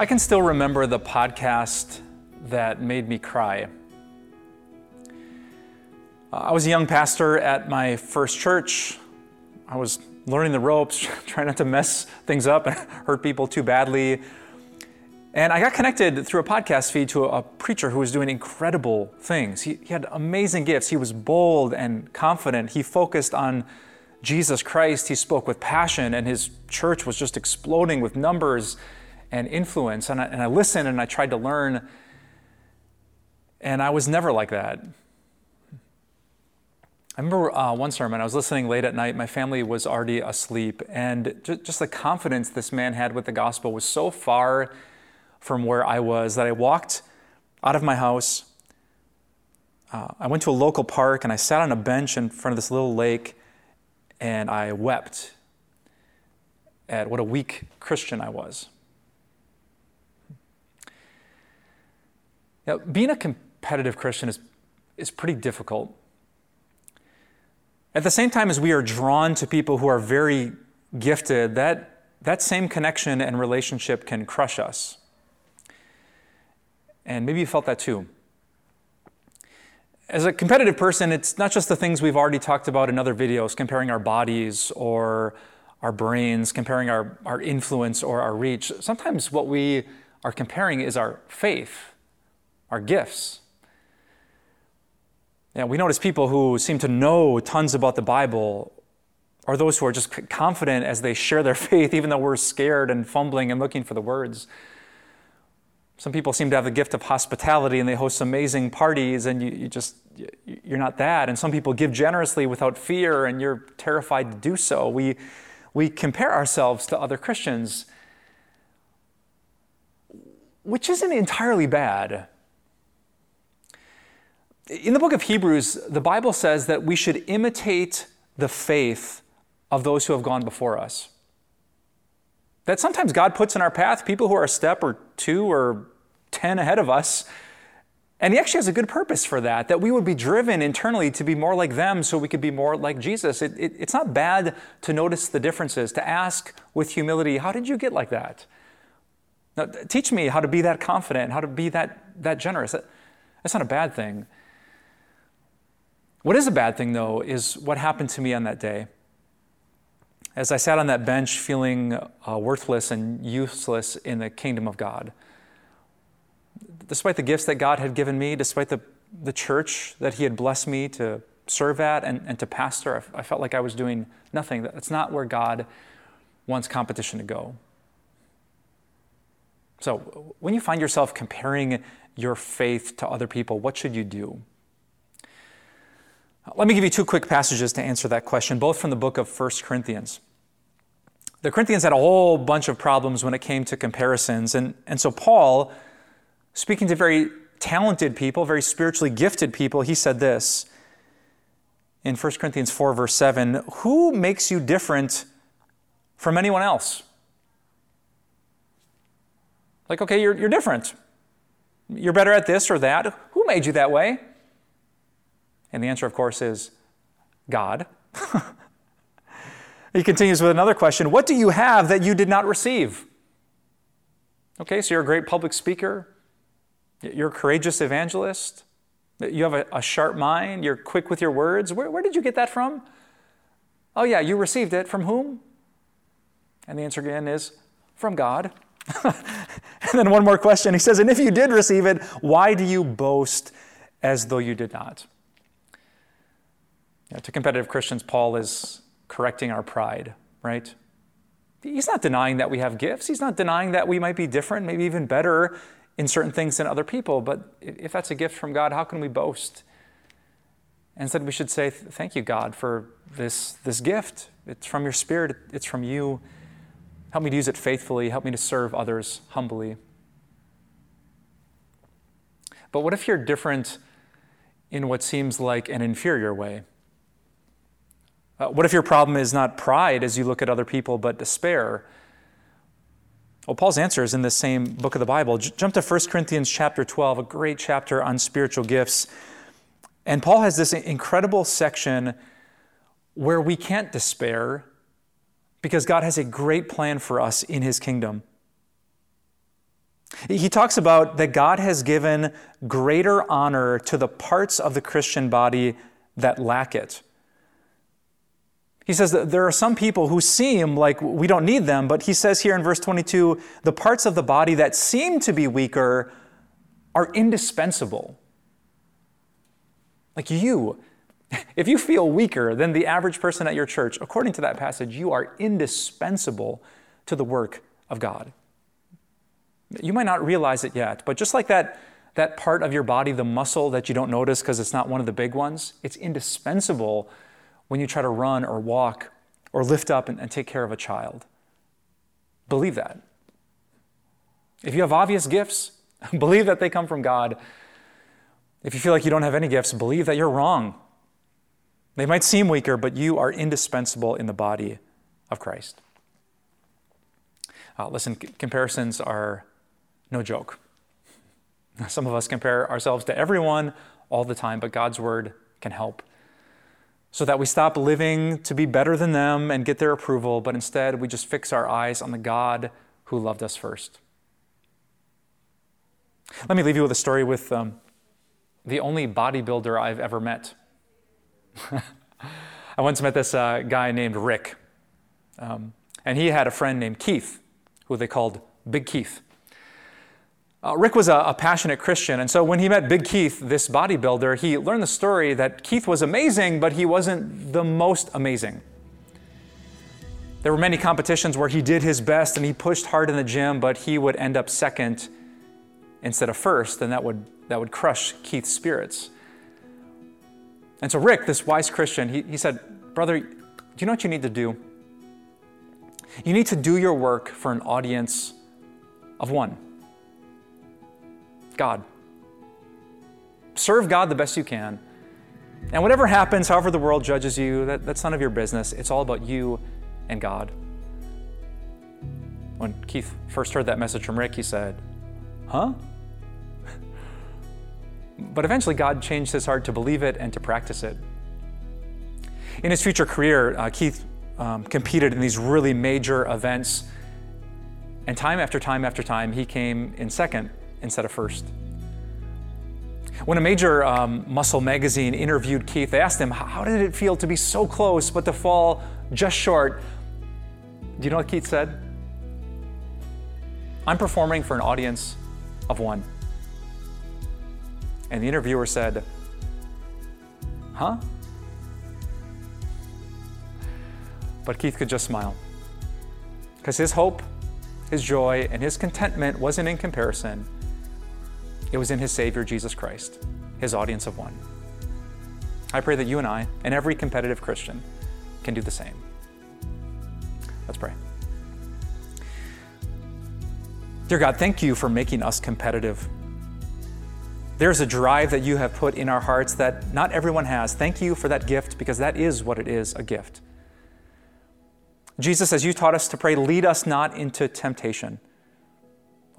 I can still remember the podcast that made me cry. Uh, I was a young pastor at my first church. I was learning the ropes, trying not to mess things up and hurt people too badly. And I got connected through a podcast feed to a, preacher who was doing incredible things. He, he had amazing gifts. He was bold and confident. He focused on Jesus Christ. He spoke with passion, and his church was just exploding with numbers and influence. And I, and I listened and I tried to learn, and I was never like that. I remember uh, one sermon, I was listening late at night. My family was already asleep, and just, just the confidence this man had with the gospel was so far from where I was that I walked out of my house. Uh, I went to a local park and I sat on a bench in front of this little lake and I wept at what a weak Christian I was. Now, being a competitive Christian is, is pretty difficult. At the same time as we are drawn to people who are very gifted, that, that same connection and relationship can crush us. And maybe you felt that too. As a competitive person, it's not just the things we've already talked about in other videos, comparing our bodies or our brains, comparing our, our influence or our reach. Sometimes what we are comparing is our faith, our gifts. Yeah, we notice people who seem to know tons about the Bible or those who are just confident as they share their faith, even though we're scared and fumbling and looking for the words. Some people seem to have the gift of hospitality and they host amazing parties, and you, you just, you're not that. And some people give generously without fear, and you're terrified to do so. We, we compare ourselves to other Christians, which isn't entirely bad. In the book of Hebrews, the Bible says that we should imitate the faith of those who have gone before us. That sometimes God puts in our path people who are a step or two or 10 ahead of us. And He actually has a good purpose for that, that we would be driven internally to be more like them so we could be more like Jesus. It, it, it's not bad to notice the differences, to ask with humility, How did you get like that? Now, teach me how to be that confident, how to be that, that generous. That, that's not a bad thing. What is a bad thing, though, is what happened to me on that day. As I sat on that bench feeling uh, worthless and useless in the kingdom of God, despite the gifts that God had given me, despite the, the church that He had blessed me to serve at and, and to pastor, I, I felt like I was doing nothing. That's not where God wants competition to go. So, when you find yourself comparing your faith to other people, what should you do? Let me give you two quick passages to answer that question, both from the book of 1 Corinthians. The Corinthians had a whole bunch of problems when it came to comparisons. And, and so, Paul, speaking to very talented people, very spiritually gifted people, he said this in 1 Corinthians 4, verse 7 Who makes you different from anyone else? Like, okay, you're, you're different. You're better at this or that. Who made you that way? And the answer, of course, is God. he continues with another question What do you have that you did not receive? Okay, so you're a great public speaker, you're a courageous evangelist, you have a, a sharp mind, you're quick with your words. Where, where did you get that from? Oh, yeah, you received it. From whom? And the answer again is from God. and then one more question. He says, And if you did receive it, why do you boast as though you did not? To competitive Christians, Paul is correcting our pride, right? He's not denying that we have gifts. He's not denying that we might be different, maybe even better in certain things than other people. But if that's a gift from God, how can we boast? Instead, we should say, Thank you, God, for this, this gift. It's from your Spirit, it's from you. Help me to use it faithfully. Help me to serve others humbly. But what if you're different in what seems like an inferior way? Uh, what if your problem is not pride as you look at other people, but despair? Well, Paul's answer is in the same book of the Bible. J- jump to 1 Corinthians chapter 12, a great chapter on spiritual gifts. And Paul has this incredible section where we can't despair because God has a great plan for us in his kingdom. He talks about that God has given greater honor to the parts of the Christian body that lack it. He says that there are some people who seem like we don't need them, but he says here in verse 22 the parts of the body that seem to be weaker are indispensable. Like you, if you feel weaker than the average person at your church, according to that passage, you are indispensable to the work of God. You might not realize it yet, but just like that, that part of your body, the muscle that you don't notice because it's not one of the big ones, it's indispensable when you try to run or walk or lift up and, and take care of a child. Believe that. If you have obvious gifts, believe that they come from God. If you feel like you don't have any gifts, believe that you're wrong. They might seem weaker, but you are indispensable in the body of Christ. Uh, listen, c- comparisons are no joke. Some of us compare ourselves to everyone all the time, but God's word can help. So that we stop living to be better than them and get their approval, but instead we just fix our eyes on the God who loved us first. Let me leave you with a story with um, the only bodybuilder I've ever met. I once met this uh, guy named Rick, um, and he had a friend named Keith, who they called Big Keith. Uh, Rick was a, a, passionate Christian, and so when he met Big Keith, this bodybuilder, he learned the story that Keith was amazing, but he wasn't the most amazing. There were many competitions where he did his best and he pushed hard in the gym, but he would end up second instead of first, and that would, that would crush Keith's spirits. And so, Rick, this wise Christian, he, he said, Brother, do you know what you need to do? You need to do your work for an audience of one. God. Serve God the best you can. And whatever happens, however the world judges you, that, that's none of your business. It's all about you and God. When Keith first heard that message from Rick, he said, Huh? but eventually, God changed his heart to believe it and to practice it. In his future career, uh, Keith um, competed in these really major events. And time after time after time, he came in second instead of first. When a major um, muscle magazine interviewed Keith, they asked him, How did it feel to be so close but to fall just short? Do you know what Keith said? I'm performing for an audience of one. And the interviewer said, Huh? But Keith could just smile. Because his hope, his joy, and his contentment wasn't in comparison it was in his Savior, Jesus Christ, his audience of one. I pray that you and I, and every competitive Christian, can do the same. Let's pray. Dear God, thank you for making us competitive. There's a drive that you have put in our hearts that not everyone has. Thank you for that gift because that is what it is a gift. Jesus, as you taught us to pray, lead us not into temptation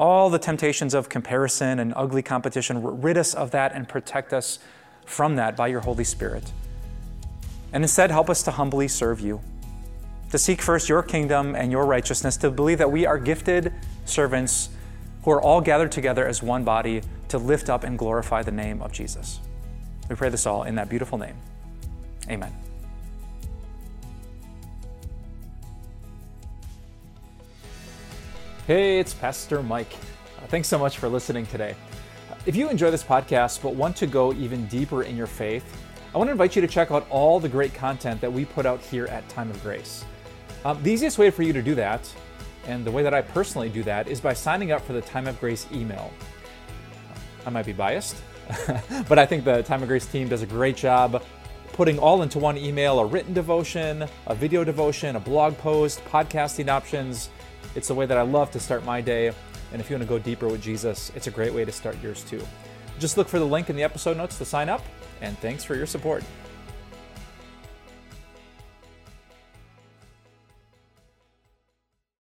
all the temptations of comparison and ugly competition. Rid us of that and protect us from that by your Holy Spirit. And instead, help us to humbly serve you, to seek first your kingdom and your righteousness, to believe that we are gifted servants who are all gathered together as one body to lift up and glorify the name of Jesus. We pray this all in that beautiful name. Amen. Hey, it's Pastor Mike. Uh, thanks so much for listening today. If you enjoy this podcast but want to go even deeper in your faith, I want to invite you to check out all the great content that we put out here at Time of Grace. Um, the easiest way for you to do that, and the way that I personally do that, is by signing up for the Time of Grace email. I might be biased, but I think the Time of Grace team does a great job putting all into one email a written devotion, a video devotion, a blog post, podcasting options it's the way that I love to start my day. And if you want to go deeper with Jesus, it's a great way to start yours too. Just look for the link in the episode notes to sign up, and thanks for your support.